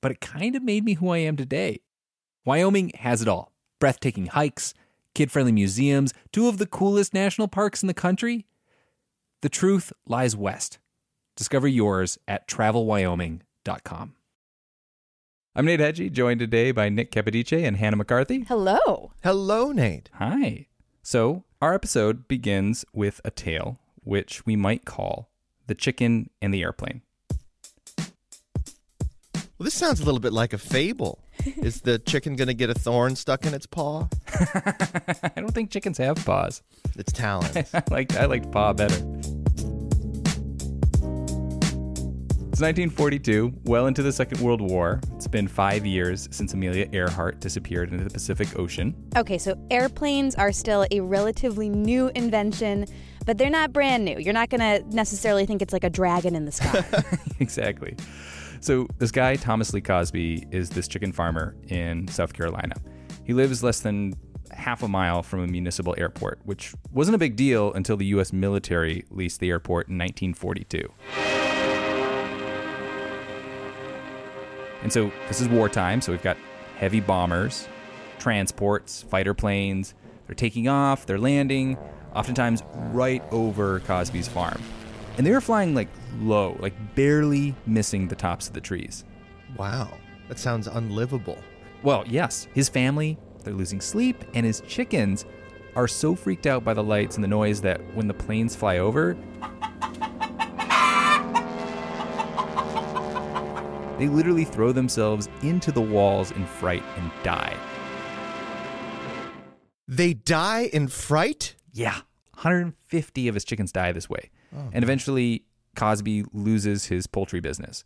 but it kind of made me who I am today. Wyoming has it all breathtaking hikes, kid friendly museums, two of the coolest national parks in the country. The truth lies west. Discover yours at travelwyoming.com. I'm Nate Hegyi, joined today by Nick Capodice and Hannah McCarthy. Hello. Hello, Nate. Hi. So, our episode begins with a tale which we might call The Chicken and the Airplane. Well, this sounds a little bit like a fable. Is the chicken going to get a thorn stuck in its paw? I don't think chickens have paws. It's talons. I like I liked paw better. It's 1942, well into the Second World War. It's been five years since Amelia Earhart disappeared into the Pacific Ocean. Okay, so airplanes are still a relatively new invention, but they're not brand new. You're not going to necessarily think it's like a dragon in the sky. exactly. So, this guy, Thomas Lee Causby, is this chicken farmer in South Carolina. He lives less than half a mile from a municipal airport, which wasn't a big deal until the U.S. military leased the airport in 1942. And so this is wartime, so we've got heavy bombers, transports, fighter planes. They're taking off, they're landing, oftentimes right over Causby's farm. And they were flying like low, like barely missing the tops of the trees. wow. That sounds unlivable. Well, yes, his family, they're losing sleep, and his chickens are so freaked out by the lights and the noise that when the planes fly over, they literally throw themselves into the walls in fright and die. They die in fright? Yeah, 150 of his chickens die this way. Oh. and eventually, Causby loses his poultry business.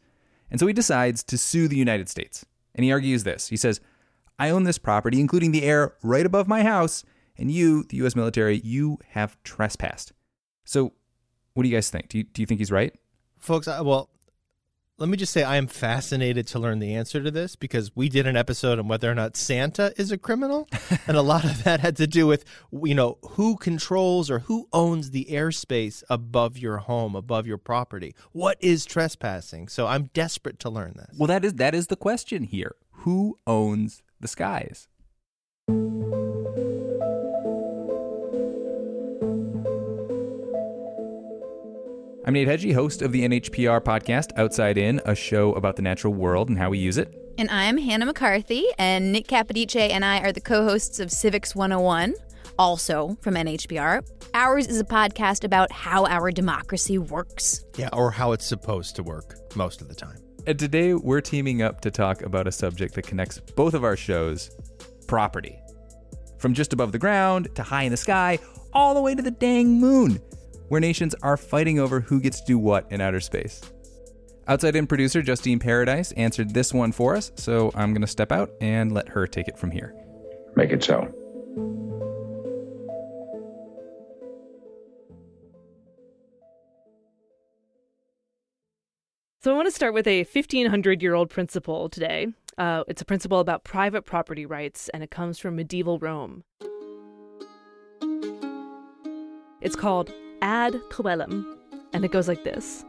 And so he decides to sue the United States. And he argues this he says, I own this property, including the air right above my house, and you, the U.S. military, you have trespassed. So, what do you guys think? Do you, do you think he's right? Folks, I, well, let me just say I am fascinated to learn the answer to this because we did an episode on whether or not Santa is a criminal. and a lot of that had to do with, you know, who controls or who owns the airspace above your home, above your property. What is trespassing? So I'm desperate to learn this. Well, that is that is the question here. Who owns the skies? I'm Nate Hegyi, host of the NHPR podcast Outside In, a show about the natural world and how we use it. and I'm Hannah McCarthy, and Nick Capodice and I are the co hosts of Civics 101, also from NHPR. Ours is a podcast about how our democracy works. Yeah, or how it's supposed to work most of the time. And today we're teaming up to talk about a subject that connects both of our shows property. From just above the ground to high in the sky, all the way to the dang moon. Where nations are fighting over who gets to do what in outer space. Outside In producer Justine Paradis answered this one for us, so I'm going to step out and let her take it from here. Make it so. So I want to start with a 1500 year old principle today. Uh, it's a principle about private property rights, and it comes from medieval Rome. It's called ad coelum, and it goes like this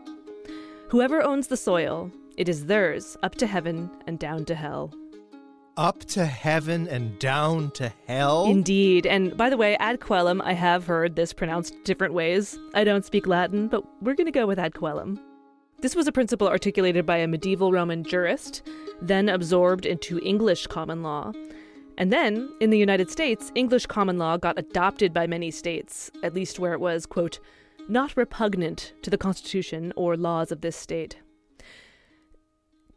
Whoever owns the soil, it is theirs up to heaven and down to hell. Up to heaven and down to hell? Indeed. And by the way, ad coelum, I have heard this pronounced different ways. I don't speak Latin, but we're going to go with ad coelum. This was a principle articulated by a medieval Roman jurist, then absorbed into English common law. And then, in the United States, English common law got adopted by many states, at least where it was, quote, not repugnant to the Constitution or laws of this state.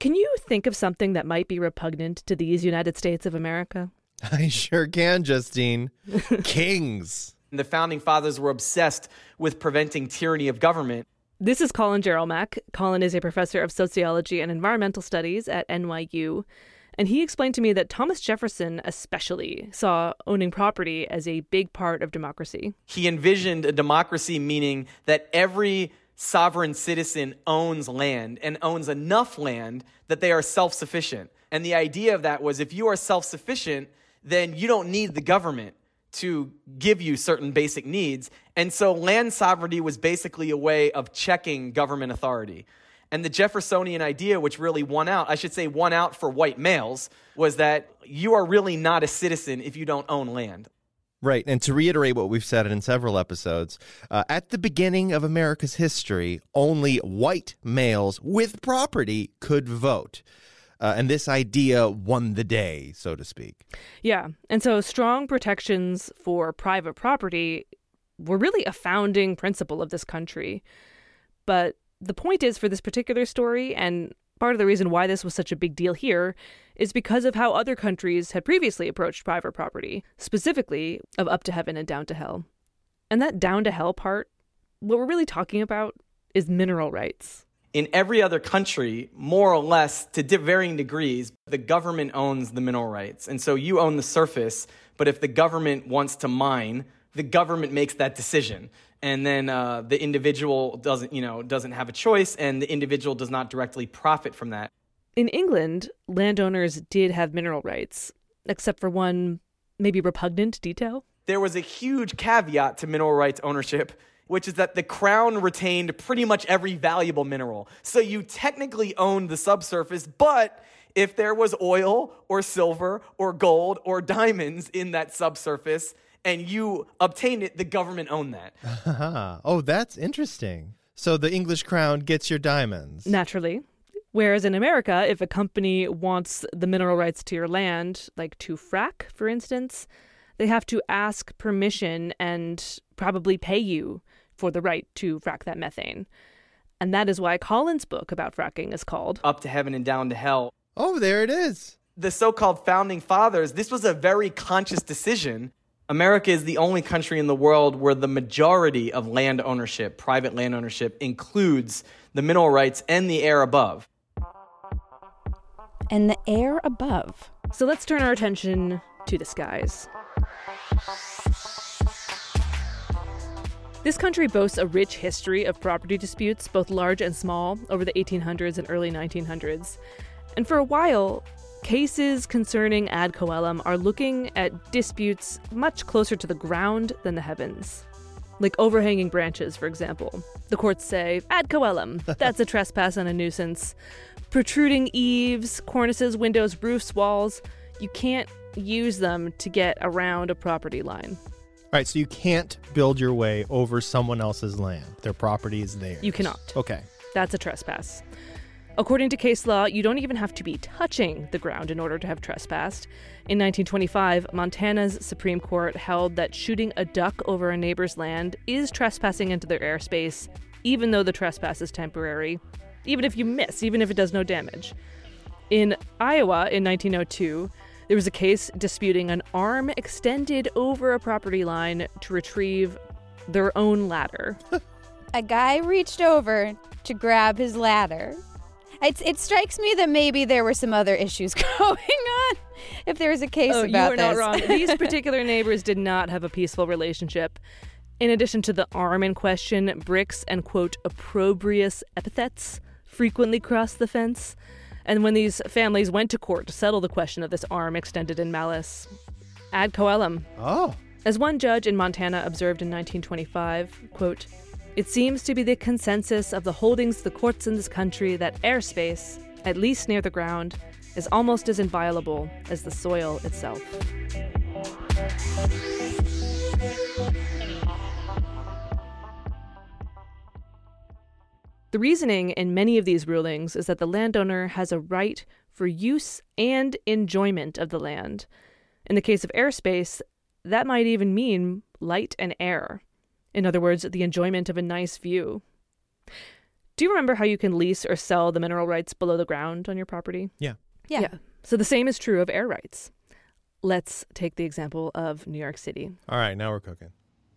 Can you think of something that might be repugnant to these United States of America? I sure can, Justine. Kings. The founding fathers were obsessed with preventing tyranny of government. This is Colin Jerolmack. Colin is a professor of sociology and environmental studies at NYU. And he explained to me that Thomas Jefferson, especially, saw owning property as a big part of democracy. He envisioned a democracy meaning that every sovereign citizen owns land and owns enough land that they are self sufficient. And the idea of that was if you are self sufficient, then you don't need the government to give you certain basic needs. And so land sovereignty was basically a way of checking government authority. And the Jeffersonian idea, which really won out, I should say, won out for white males, was that you are really not a citizen if you don't own land. Right. And to reiterate what we've said in several episodes, uh, at the beginning of America's history, only white males with property could vote. Uh, and this idea won the day, so to speak. Yeah. And so strong protections for private property were really a founding principle of this country. But the point is for this particular story, and part of the reason why this was such a big deal here, is because of how other countries had previously approached private property, specifically of up to heaven and down to hell. And that down to hell part, what we're really talking about is mineral rights. In every other country, more or less to varying degrees, the government owns the mineral rights. And so you own the surface, but if the government wants to mine, the government makes that decision and then uh, the individual doesn't you know doesn't have a choice and the individual does not directly profit from that. In england landowners did have mineral rights except for one maybe repugnant detail. There was a huge caveat to mineral rights ownership which is that the crown retained pretty much every valuable mineral. So you technically owned the subsurface but if there was oil or silver or gold or diamonds in that subsurface and you obtained it, the government owned that. oh, that's interesting. So the English crown gets your diamonds. Naturally. Whereas in America, if a company wants the mineral rights to your land, like to frack, for instance, they have to ask permission and probably pay you for the right to frack that methane. And that is why Colin's book about fracking is called Up to Heaven and Down to Hell. Oh, there it is. The so called founding fathers, this was a very conscious decision America is the only country in the world where the majority of land ownership, private land ownership, includes the mineral rights and the air above. And the air above. So let's turn our attention to the skies. This country boasts a rich history of property disputes, both large and small, over the 1800s and early 1900s. And for a while, Cases concerning ad coelum are looking at disputes much closer to the ground than the heavens. Like overhanging branches, for example. The courts say, ad coelum, that's a trespass and a nuisance. Protruding eaves, cornices, windows, roofs, walls, you can't use them to get around a property line. All right, so you can't build your way over someone else's land. Their property is theirs. You cannot. Okay. That's a trespass. According to case law, you don't even have to be touching the ground in order to have trespassed. In 1925, Montana's Supreme Court held that shooting a duck over a neighbor's land is trespassing into their airspace, even though the trespass is temporary, even if you miss, even if it does no damage. In Iowa in 1902, there was a case disputing an arm extended over a property line to retrieve their own ladder. a guy reached over to grab his ladder. It's, it strikes me that maybe there were some other issues going on. If there's a case Oh, about you are not this. wrong. These particular neighbors did not have a peaceful relationship. In addition to the arm in question, bricks and quote opprobrious epithets frequently crossed the fence. And when these families went to court to settle the question of this arm extended in malice, ad coelum. Oh, As one judge in Montana observed in 1925, quote, it seems to be the consensus of the holdings of the courts in this country that airspace, at least near the ground, is almost as inviolable as the soil itself. The reasoning in many of these rulings is that the landowner has a right for use and enjoyment of the land. In the case of airspace, that might even mean light and air. In other words, the enjoyment of a nice view. Do you remember how you can lease or sell the mineral rights below the ground on your property? yeah. Yeah. So the same is true of air rights. Let's take the example of New York City. All right, now we're cooking.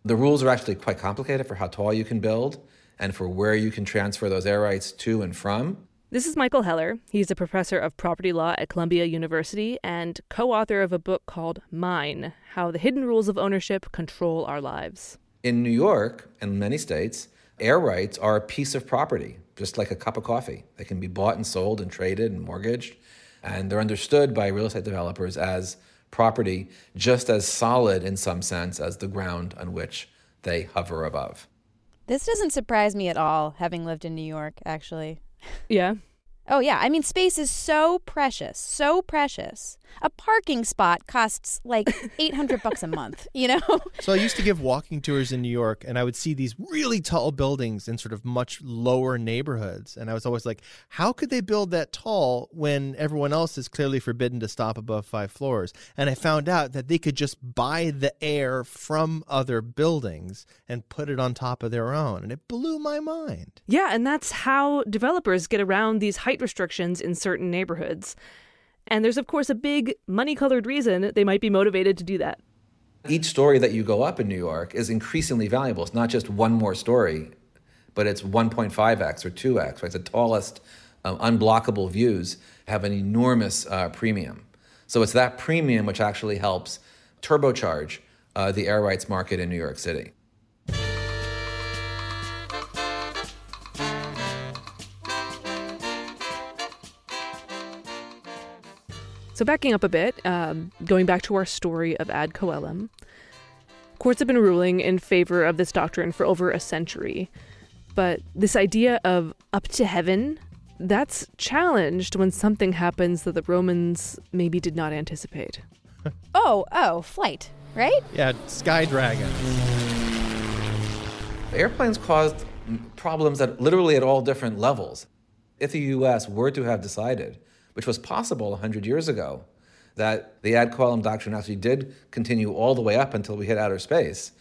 The rules are actually quite complicated for how tall you can build and for where you can transfer those air rights to and from. This is Michael Heller. He's a professor of property law at Columbia University and co author of a book called Mine How the Hidden Rules of Ownership Control Our Lives. In New York and many states, air rights are a piece of property, just like a cup of coffee. They can be bought and sold and traded and mortgaged, and they're understood by real estate developers as property just as solid in some sense as the ground on which they hover above. This doesn't surprise me at all, having lived in New York, actually. Yeah. Oh, yeah. I mean, space is so precious, so precious. A parking spot costs like 800 bucks a month, you know? So I used to give walking tours in New York, and I would see these really tall buildings in sort of much lower neighborhoods. And I was always like, how could they build that tall when everyone else is clearly forbidden to stop above five floors? And I found out that they could just buy the air from other buildings and put it on top of their own. And it blew my mind. Yeah, and that's how developers get around these height restrictions in certain neighborhoods. And there's, of course, a big money colored reason they might be motivated to do that. Each story that you go up in New York is increasingly valuable. It's not just one more story, but it's 1.5x or 2x. Right? The tallest um, unblockable views have an enormous uh, premium. So it's that premium which actually helps turbocharge uh, the air rights market in New York City. So, backing up a bit, um, going back to our story of ad coelum, courts have been ruling in favor of this doctrine for over a century. But this idea of up to heaven, that's challenged when something happens that the Romans maybe did not anticipate. Oh, oh, flight, right? Yeah, Sky Dragon. Airplanes caused problems at literally at all different levels. If the US were to have decided, which was possible 100 years ago, that the ad coelum doctrine actually did continue all the way up until we hit outer space,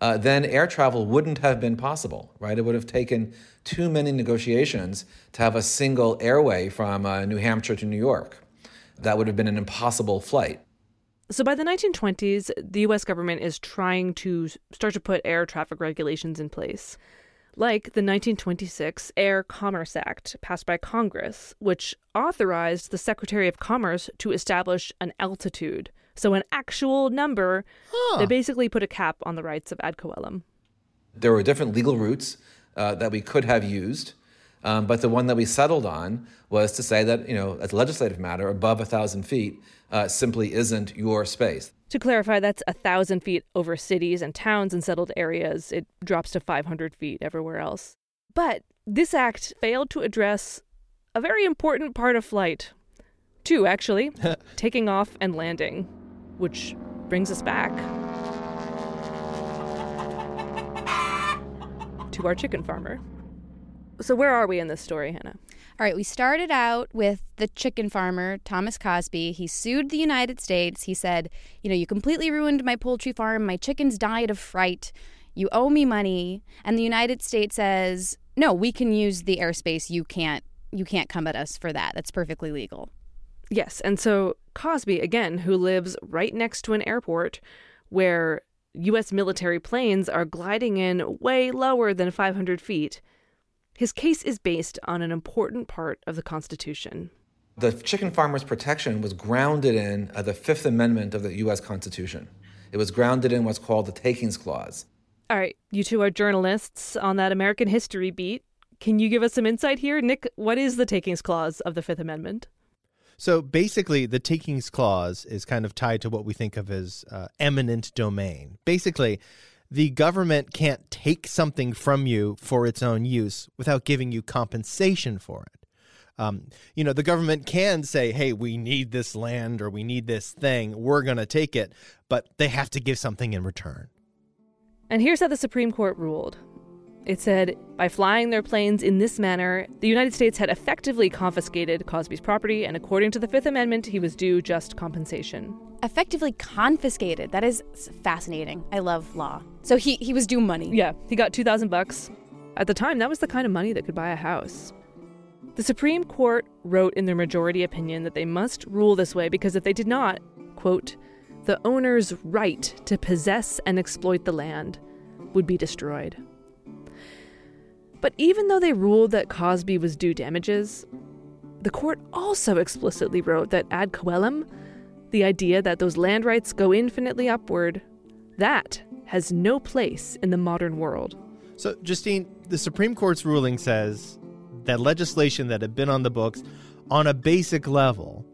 uh, then air travel wouldn't have been possible, right? It would have taken too many negotiations to have a single airway from uh, New Hampshire to New York. That would have been an impossible flight. So by the 1920s, the US government is trying to start to put air traffic regulations in place, like the 1926 Air Commerce Act passed by Congress, which authorized the Secretary of Commerce to establish an altitude, so an actual number that basically put a cap on the rights of ad coelum. There were different legal routes uh, that we could have used, um, but the one that we settled on was to say that, you know, as a legislative matter, above a thousand feet uh, simply isn't your space. To clarify, that's a thousand feet over cities and towns and settled areas. It drops to 500 feet everywhere else. But this act failed to address a very important part of flight. Two, actually taking off and landing, which brings us back to our chicken farmer. So, where are we in this story, Hannah? All right, we started out with the chicken farmer, Thomas Causby. He sued the United States. He said, You know, you completely ruined my poultry farm. My chickens died of fright. You owe me money. And the United States says, No, we can use the airspace. You can't. You can't come at us for that. That's perfectly legal. Yes, and so Causby, again, who lives right next to an airport where U.S. military planes are gliding in way lower than 500 feet. His case is based on an important part of the Constitution. The chicken farmers' protection was grounded in uh, the Fifth Amendment of the U.S. Constitution. It was grounded in what's called the Takings Clause. All right, you two are journalists on that American history beat. Can you give us some insight here? Nick, what is the Takings Clause of the Fifth Amendment? So basically, the takings clause is kind of tied to what we think of as uh, eminent domain. Basically, the government can't take something from you for its own use without giving you compensation for it. Um, you know, the government can say, hey, we need this land or we need this thing, we're going to take it, but they have to give something in return. And here's how the Supreme Court ruled it said, by flying their planes in this manner, the United States had effectively confiscated Causby's property, and according to the Fifth Amendment, he was due just compensation. Effectively confiscated. That is fascinating. I love law. So he, he was due money. Yeah, he got 2000 bucks. At the time, that was the kind of money that could buy a house. The Supreme Court wrote in their majority opinion that they must rule this way because if they did not, quote, the owner's right to possess and exploit the land would be destroyed. But even though they ruled that Causby was due damages, the court also explicitly wrote that ad coelum, the idea that those land rights go infinitely upward, that has no place in the modern world. So, Justine, the Supreme Court's ruling says that legislation that had been on the books on a basic level,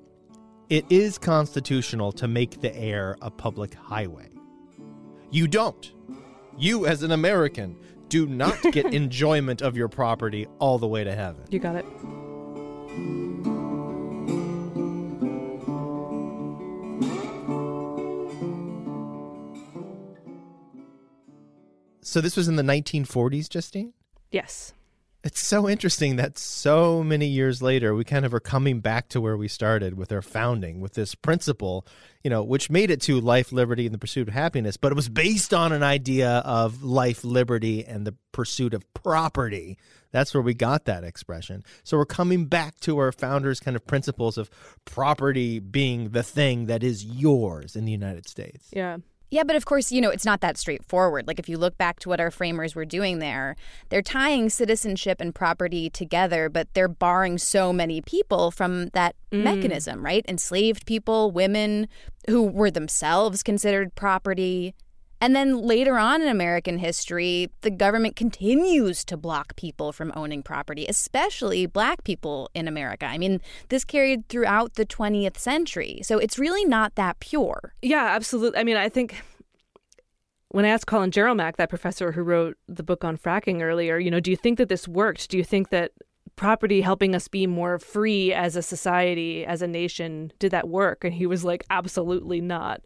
it is constitutional to make the air a public highway. You don't. You, as an American, do not get enjoyment of your property all the way to heaven. You got it. So this was in the 1940s, Justine? Yes. It's so interesting that so many years later, we kind of are coming back to where we started with our founding, with this principle, you know, which made it to life, liberty, and the pursuit of happiness, but it was based on an idea of life, liberty, and the pursuit of property. That's where we got that expression. So we're coming back to our founders' kind of principles of property being the thing that is yours in the United States. Yeah. Yeah, but of course, you know, it's not that straightforward. Like, if you look back to what our framers were doing there, they're tying citizenship and property together, but they're barring so many people from that Mm. mechanism, right? Enslaved people, women who were themselves considered property. And then later on in American history, the government continues to block people from owning property, especially black people in America. I mean, this carried throughout the 20th century. So it's really not that pure. Yeah, absolutely. I mean, I think when I asked Colin Jerolmack, that professor who wrote the book on fracking earlier, you know, do you think that this worked? Do you think that property helping us be more free as a society, as a nation, did that work? And he was like, absolutely not.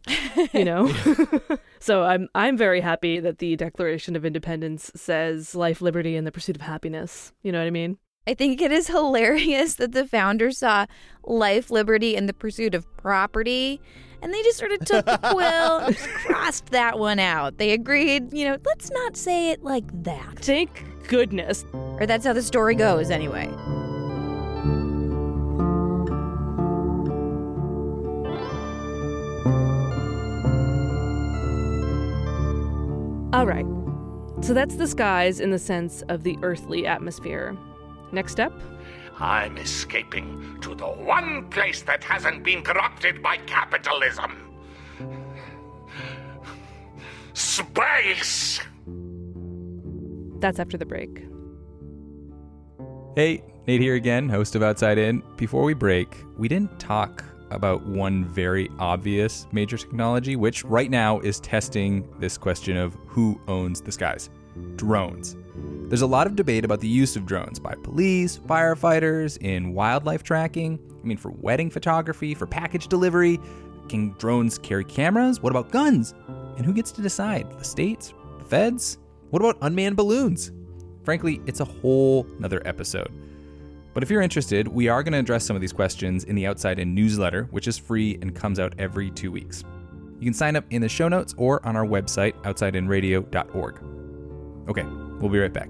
You know? so I'm I'm very happy that the Declaration of Independence says life, liberty, and the pursuit of happiness. You know what I mean? I think it is hilarious that the founders saw life, liberty, and the pursuit of property. And they just sort of took the quill and crossed that one out. They agreed, you know, let's not say it like that. Thank goodness. Or that's how the story goes, anyway. All right. So that's the skies in the sense of the earthly atmosphere. Next step? I'm escaping to the one place that hasn't been corrupted by capitalism. Space! That's after the break. Hey, Nate here again, host of Outside In. Before we break, we didn't talk about one very obvious major technology, which right now is testing this question of who owns the skies drones. There's a lot of debate about the use of drones by police, firefighters, in wildlife tracking. I mean, for wedding photography, for package delivery. Can drones carry cameras? What about guns? And who gets to decide? The states? The feds? What about unmanned balloons? Frankly, it's a whole nother episode. But if you're interested, we are going to address some of these questions in the Outside In newsletter, which is free and comes out every two weeks. You can sign up in the show notes or on our website, outsideinradio.org. Okay, we'll be right back.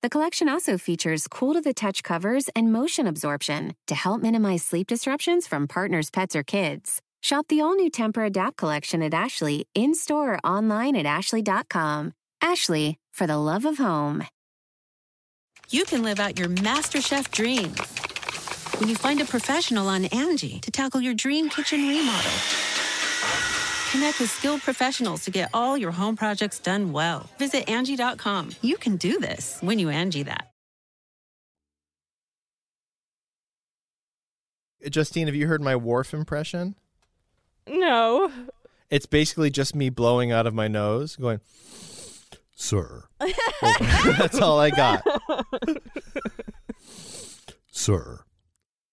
The collection also features cool to the touch covers and motion absorption to help minimize sleep disruptions from partners, pets, or kids. Shop the all new Tempur Adapt collection at Ashley in store or online at Ashley.com. Ashley, for the love of home. You can live out your MasterChef dreams when you find a professional on Angie to tackle your dream kitchen remodel. Connect with skilled professionals to get all your home projects done well. Visit Angie.com. You can do this when you Angie that. Justine, have you heard my Worf impression? No. It's basically just me blowing out of my nose, going, Sir. That's all I got. Sir.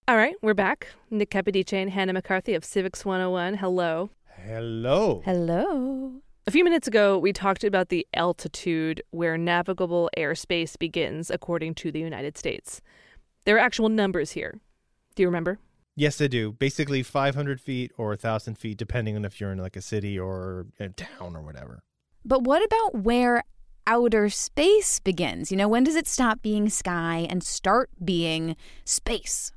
All right, we're back. Nick Capodice and Hannah McCarthy of Civics 101. Hello. Hello. Hello. A few minutes ago, we talked about the altitude where navigable airspace begins according to the United States. There are actual numbers here. Do you remember? Yes, I do. Basically, 500 feet or 1,000 feet, depending on if you're in like a city or a town or whatever. But what about where outer space begins? You know, when does it stop being sky and start being space?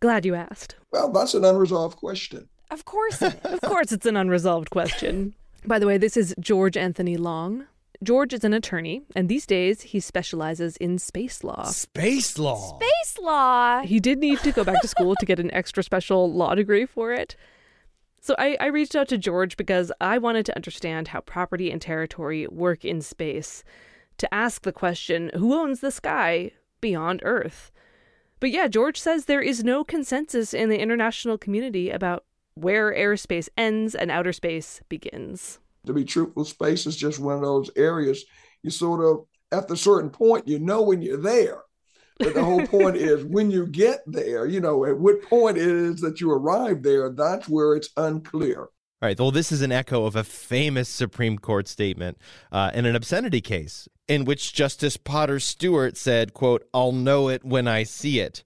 Glad you asked. Well, that's an unresolved question. Of course it is. Of course, it's an unresolved question. By the way, this is George Anthony Long. George is an attorney, and these days he specializes in space law. Space law. Space law. He did need to go back to school to get an extra special law degree for it. So I, I reached out to George because I wanted to understand how property and territory work in space, to ask the question who owns the sky beyond Earth? But yeah, George says there is no consensus in the international community about where airspace ends and outer space begins. To be truthful, space is just one of those areas you sort of, after a certain point, you know when you're there. But the whole point is when you get there, you know, at what point it is that you arrive there, that's where it's unclear. All right. Well, this is an echo of a famous Supreme Court statement uh, in an obscenity case in which Justice Potter Stewart said, quote, I'll know it when I see it.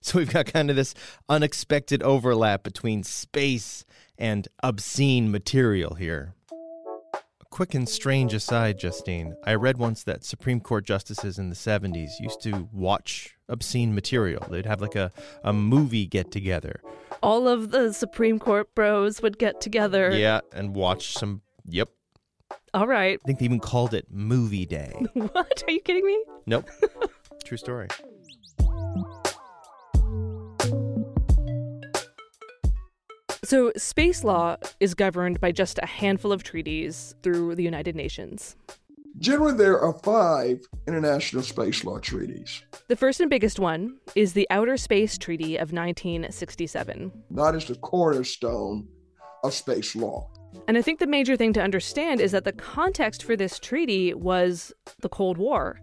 So we've got kind of this unexpected overlap between space and obscene material here. A quick and strange aside, Justine. I read once that Supreme Court justices in the 70s used to watch obscene material. They'd have like a, a movie get together. All of the Supreme Court bros would get together. Yeah, and watch some. Yep. All right. I think they even called it Movie Day. What? Are you kidding me? Nope. True story. So, space law is governed by just a handful of treaties through the United Nations. Generally, there are five international space law treaties. The first and biggest one is the Outer Space Treaty of 1967. That is the cornerstone of space law. And I think the major thing to understand is that the context for this treaty was the Cold War.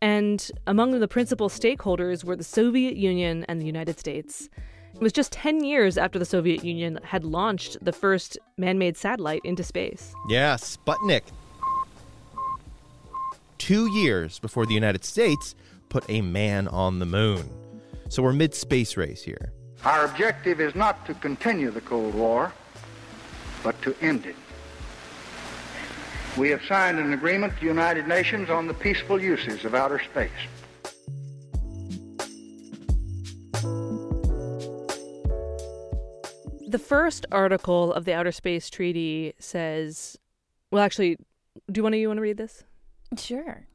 And among the principal stakeholders were the Soviet Union and the United States. It was just 10 years after the Soviet Union had launched the first man made satellite into space. Yeah, Sputnik. Two years before the United States put a man on the moon. So we're mid space race here. Our objective is not to continue the Cold War, but to end it. We have signed an agreement with the United Nations on the peaceful uses of outer space. The first article of the Outer Space Treaty says, well, actually, do you want to you want to read this? Sure.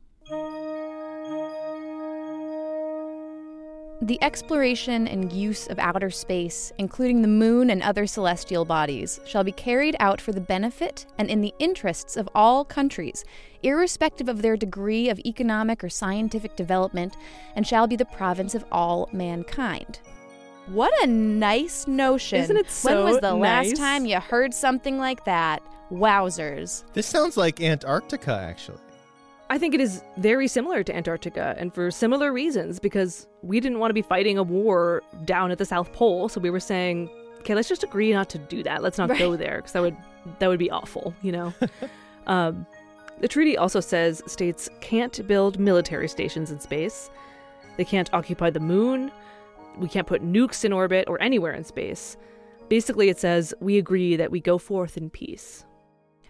The exploration and use of outer space, including the moon and other celestial bodies, shall be carried out for the benefit and in the interests of all countries, irrespective of their degree of economic or scientific development, and shall be the province of all mankind. What a nice notion. Isn't it so When was the nice? last time you heard something like that? Wowzers. This sounds like Antarctica, actually. I think it is very similar to Antarctica, and for similar reasons, because we didn't want to be fighting a war down at the South Pole, so we were saying, okay, let's just agree not to do that. Let's not go there, because that would that would be awful, you know. um, the treaty also says states can't build military stations in space. They can't occupy the moon. We can't put nukes in orbit or anywhere in space. Basically, it says we agree that we go forth in peace.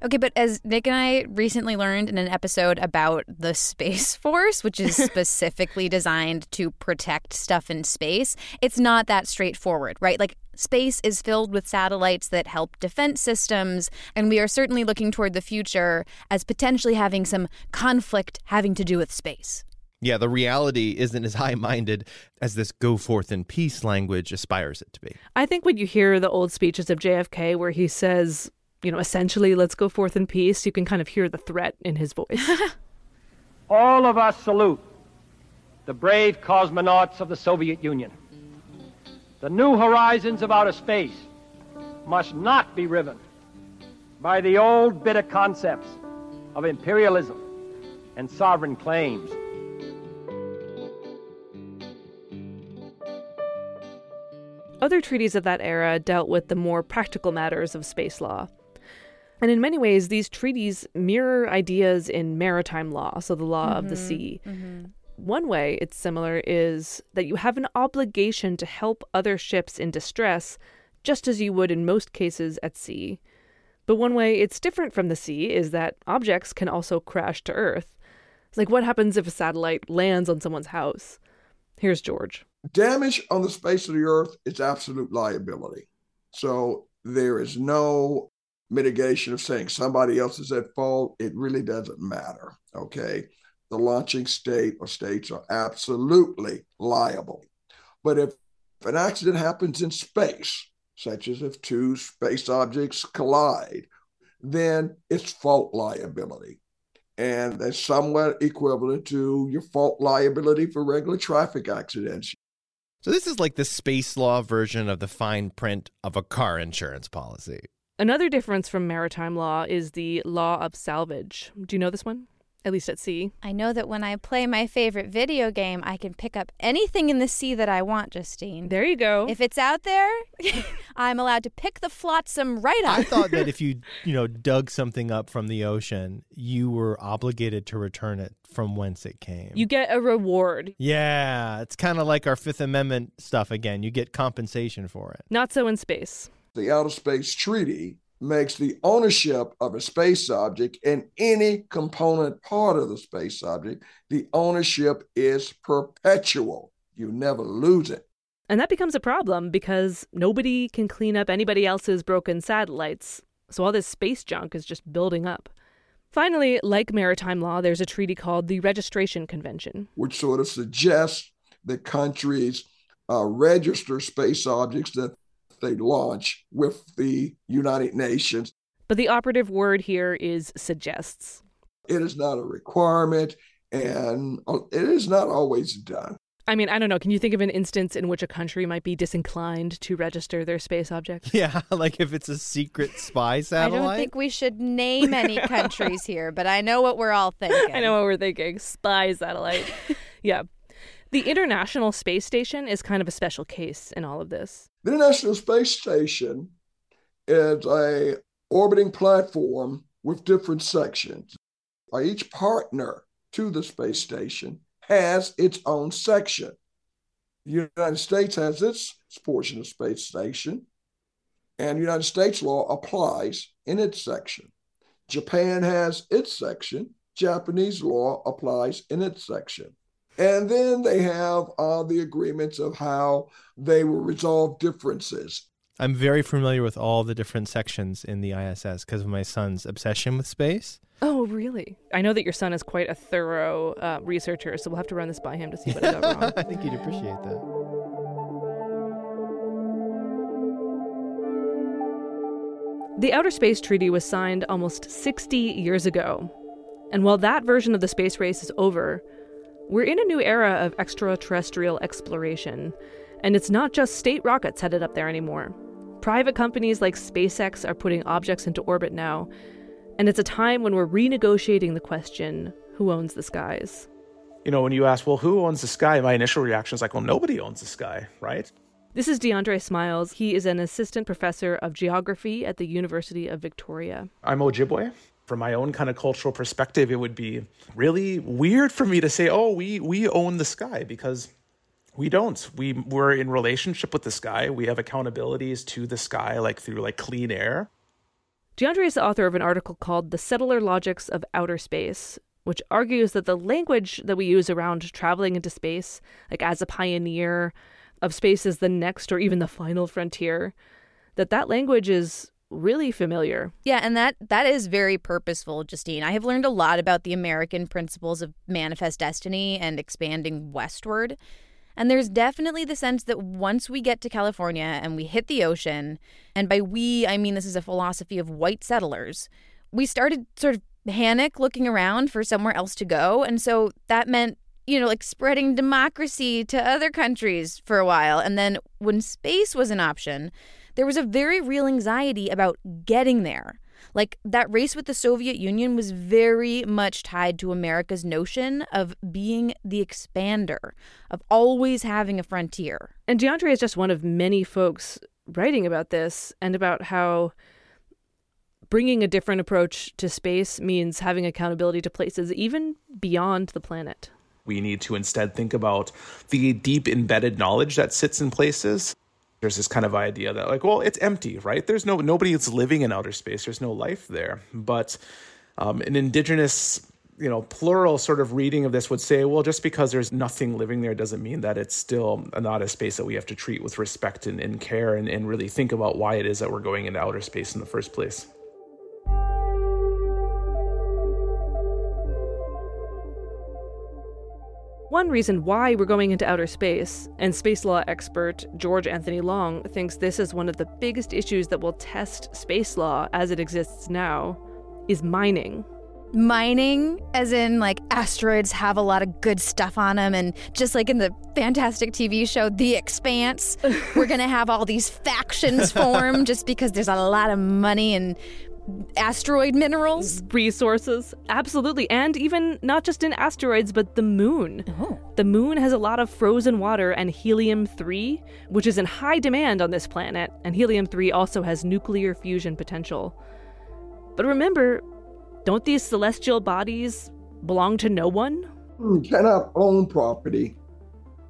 Okay, but as Nick and I recently learned in an episode about the Space Force, which is specifically designed to protect stuff in space, it's not that straightforward, right? Like, space is filled with satellites that help defense systems, and we are certainly looking toward the future as potentially having some conflict having to do with space. Yeah, the reality isn't as high minded as this go forth in peace language aspires it to be. I think when you hear the old speeches of JFK where he says, you know, essentially, let's go forth in peace, you can kind of hear the threat in his voice. All of us salute the brave cosmonauts of the Soviet Union. The new horizons of outer space must not be riven by the old bitter concepts of imperialism and sovereign claims. Other treaties of that era dealt with the more practical matters of space law. And in many ways, these treaties mirror ideas in maritime law, so the law of the Mhm, sea. mhm. One way it's similar is that you have an obligation to help other ships in distress, just as you would in most cases at sea. But one way it's different from the sea is that objects can also crash to Earth. Like, what happens if a satellite lands on someone's house? Here's George. Damage on the space of the earth is absolute liability. So there is no mitigation of saying somebody else is at fault. It really doesn't matter. Okay. The launching state or states are absolutely liable. But if, an accident happens in space, such as if two space objects collide, then it's fault liability. And that's somewhat equivalent to your fault liability for regular traffic accidents. So, this is like the space law version of the fine print of a car insurance policy. Another difference from maritime law is the law of salvage. Do you know this one? At least at sea. I know that when I play my favorite video game, I can pick up anything in the sea that I want, Justine. There you go. If it's out there, I'm allowed to pick the flotsam right up. I thought that if you, you know, dug something up from the ocean, you were obligated to return it from whence it came. You get a reward. yeah, it's kind of like our Fifth Amendment stuff again. You get compensation for it. Not so in space. The Outer Space Treaty makes the ownership of a space object and any component part of the space object, the ownership is perpetual. You never lose it. And that becomes a problem because nobody can clean up anybody else's broken satellites. So all this space junk is just building up. Finally, like maritime law, there's a treaty called the Registration Convention. which sort of suggests that countries uh, register space objects that they launch with the United Nations. But the operative word here is suggests. It is not a requirement, and uh, it is not always done. I mean, I don't know. Can you think of an instance in which a country might be disinclined to register their space objects? Yeah, like if it's a secret spy satellite. I don't think we should name any countries here, but I know what we're all thinking. I know what we're thinking. Spy satellite. yeah. The International Space Station is kind of a special case in all of this. The International Space Station is a orbiting platform with different sections. Uh, Each partner to the space station has its own section. The United States has its portion of space station, and United States law applies in its section. Japan has its section. Japanese law applies in its section. And then they have all the agreements of how they will resolve differences. I'm very familiar with all the different sections in the ISS because of my son's obsession with space. Oh, really? I know that your son is quite a thorough uh, researcher, so we'll have to run this by him to see what I got wrong. I think he'd appreciate that. The Outer Space Treaty was signed almost 60 years ago. And while that version of the space race is over, we're in a new era of extraterrestrial exploration. And it's not just state rockets headed up there anymore. Private companies like SpaceX are putting objects into orbit now. And it's a time when we're renegotiating the question who owns the skies? You know, when you ask, well, who owns the sky? My initial reaction is like, well, nobody owns the sky, right? This is Deondre Smiles. He is an assistant professor of geography at the University of Victoria. I'm Ojibwe. From my own kind of cultural perspective, it would be really weird for me to say, "Oh, we we own the sky," because we don't. We we're in relationship with the sky. We have accountabilities to the sky, like through like clean air. Deondre is the author of an article called "The Settler Logics of Outer Space," which argues that the language that we use around traveling into space, like as a pioneer, of space as the next or even the final frontier, that that language is really familiar. Yeah, and that that is very purposeful, Justine. I have learned a lot about the American principles of manifest destiny and expanding westward. And there's definitely the sense that once we get to California and we hit the ocean, and by we, I mean this is a philosophy of white settlers, we started sort of panic looking around for somewhere else to go. And so that meant you know, like spreading democracy to other countries for a while. And then when space was an option, there was a very real anxiety about getting there. Like that race with the Soviet Union was very much tied to America's notion of being the expander, of always having a frontier. And Deondre is just one of many folks writing about this and about how bringing a different approach to space means having accountability to places even beyond the planet. We need to instead think about the deep embedded knowledge that sits in places. There's this kind of idea that like, well, it's empty, right? There's no nobody that's living in outer space. There's no life there. But um, an indigenous, you know, plural sort of reading of this would say, well, just because there's nothing living there doesn't mean that it's still not a space that we have to treat with respect and, and care and, and really think about why it is that we're going into outer space in the first place. One reason why we're going into outer space, and space law expert George Anthony Long thinks this is one of the biggest issues that will test space law as it exists now, is mining. Mining, as in like asteroids have a lot of good stuff on them, and just like in the fantastic TV show The Expanse, we're gonna have all these factions form just because there's a lot of money and asteroid minerals? Resources, absolutely. And even not just in asteroids, but the moon. Oh. The moon has a lot of frozen water and helium 3, which is in high demand on this planet, and helium 3 also has nuclear fusion potential. But remember, don't these celestial bodies belong to no one? You cannot own property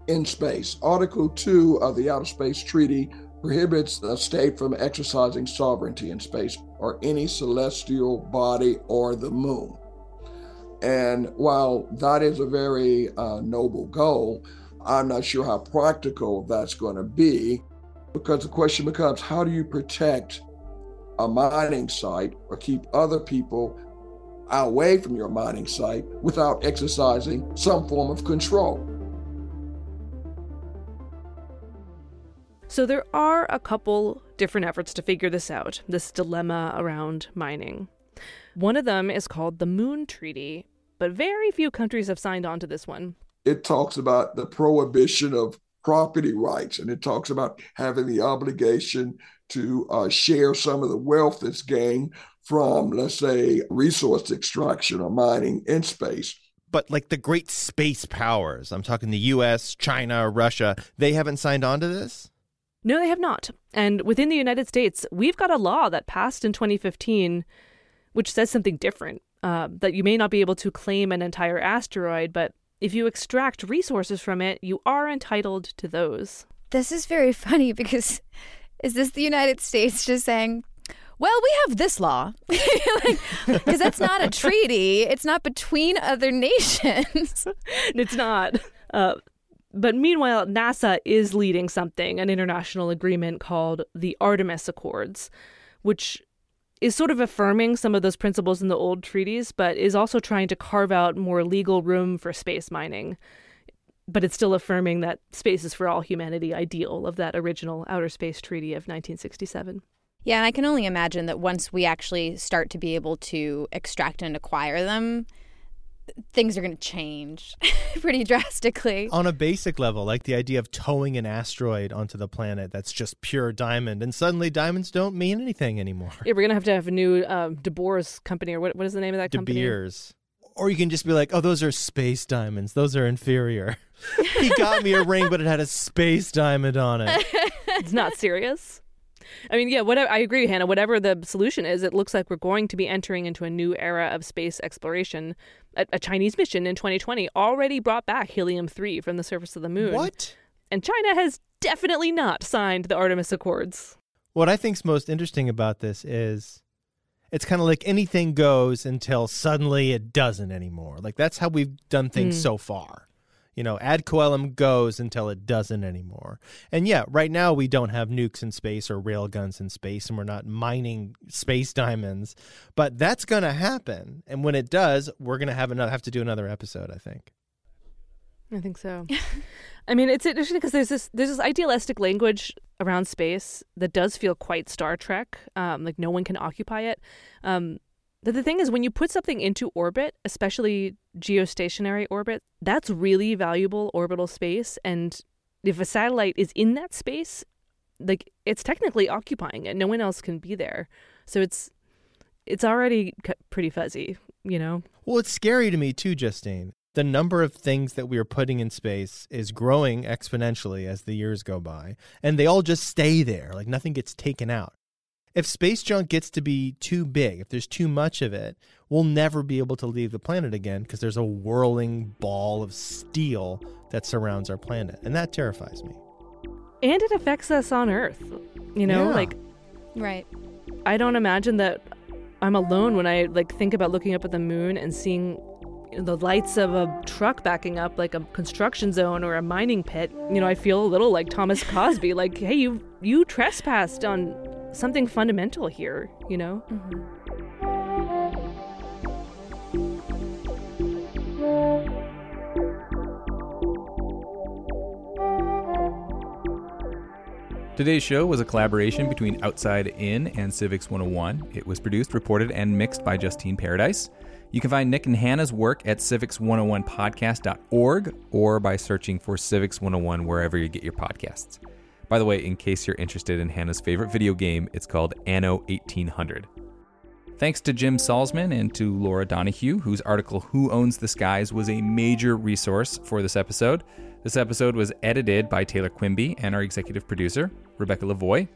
in space. Article 2 of the Outer Space Treaty prohibits a state from exercising sovereignty in space or any celestial body or the moon. And while that is a very uh, noble goal, I'm not sure how practical that's going to be because the question becomes how do you protect a mining site or keep other people away from your mining site without exercising some form of control? So there are a couple different efforts to figure this out, this dilemma around mining. One of them is called the Moon Treaty, but very few countries have signed on to this one. It talks about the prohibition of property rights and it talks about having the obligation to uh, share some of the wealth that's gained from, let's say, resource extraction or mining in space but like the great space powers, I'm talking the US, China, Russia, they haven't signed on to this? No, they have not. And within the United States, we've got a law that passed in 2015 which says something different uh, that you may not be able to claim an entire asteroid, but if you extract resources from it, you are entitled to those. This is very funny because is this the United States just saying, well, we have this law. Because like, that's not a treaty. It's not between other nations. it's not. Uh, but meanwhile, NASA is leading something, an international agreement called the Artemis Accords, which is sort of affirming some of those principles in the old treaties, but is also trying to carve out more legal room for space mining. But it's still affirming that space is for all humanity ideal of that original Outer Space Treaty of 1967. Yeah, and I can only imagine that once we actually start to be able to extract and acquire them, things are going to change pretty drastically. On a basic level, like the idea of towing an asteroid onto the planet that's just pure diamond, and suddenly diamonds don't mean anything anymore. Yeah, we're gonna have to have a new um, De Boers company, or what? What is the name of that De company? Beers. Or you can just be like, oh, those are space diamonds. Those are inferior. he got me a ring, but it had a space diamond on it. it's not serious. I mean, yeah, whatever. I agree, Hannah. Whatever the solution is, it looks like we're going to be entering into a new era of space exploration. A, a Chinese mission in 2020 already brought back helium three from the surface of the moon. What? And China has definitely not signed the Artemis Accords. What I think's most interesting about this is it's kind of like anything goes until suddenly it doesn't anymore. Like that's how we've done things Mm. so far. You know, ad coelum goes until it doesn't anymore. And yeah, right now we don't have nukes in space or railguns in space, and we're not mining space diamonds. But that's going to happen, and when it does, we're going to have another have to do another episode. I think. I think so. I mean, it's interesting because there's this there's this idealistic language around space that does feel quite Star Trek. Um, like no one can occupy it. Um, but the thing is, when you put something into orbit, especially geostationary orbit, that's really valuable orbital space. And if a satellite is in that space, like it's technically occupying it. No one else can be there. So it's it's already pretty fuzzy, you know. Well, it's scary to me too, Justine. The number of things that we are putting in space is growing exponentially as the years go by, and they all just stay there, like nothing gets taken out. If space junk gets to be too big, if there's too much of it, we'll never be able to leave the planet again because there's a whirling ball of steel that surrounds our planet, and that terrifies me. And it affects us on Earth. You know, Yeah. like Right. I don't imagine that I'm alone when I like think about looking up at the moon and seeing the lights of a truck backing up like a construction zone or a mining pit. You know, I feel a little like Thomas Causby like, "Hey, you you trespassed on something fundamental here," you know? Mm-hmm. Today's show was a collaboration between Outside In and Civics 101. It was produced, reported, and mixed by Justine Paradis. You can find Nick and Hannah's work at civics101podcast.org or by searching for Civics 101 wherever you get your podcasts. By the way, in case you're interested in Hannah's favorite video game, it's called Anno 1800. Thanks to Jim Salzman and to Laura Donohue, whose article Who Owns the Skies was a major resource for this episode. This episode was edited by Taylor Quimby and our executive producer, Rebecca Lavoie.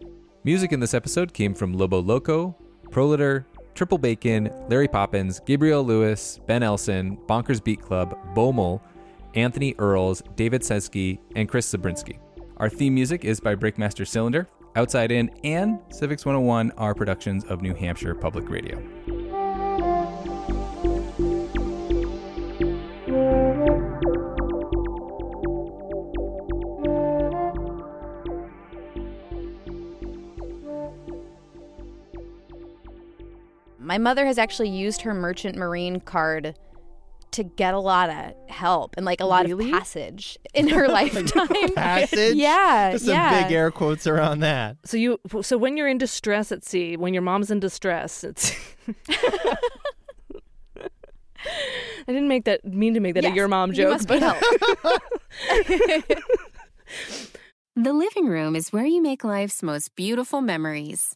Music in this episode came from Lobo Loco, Proliter, Triple Bacon, Larry Poppins, Gabriel Lewis, Ben Elson, Bonkers Beat Club, Bomel, Anthony Earls, David Sesky, and Chris Zabriskie. Our theme music is by Breakmaster Cylinder. Outside In and Civics 101 are productions of New Hampshire Public Radio. My mother has actually used her merchant marine card to get a lot of help and like a lot Really? of passage in her lifetime. Passage? Yeah, There's some yeah. big air quotes around that. So you so when you're in distress at sea, when your mom's in distress, it's I didn't make that mean to make that a your mom you joke, must but helped. The living room is where you make life's most beautiful memories.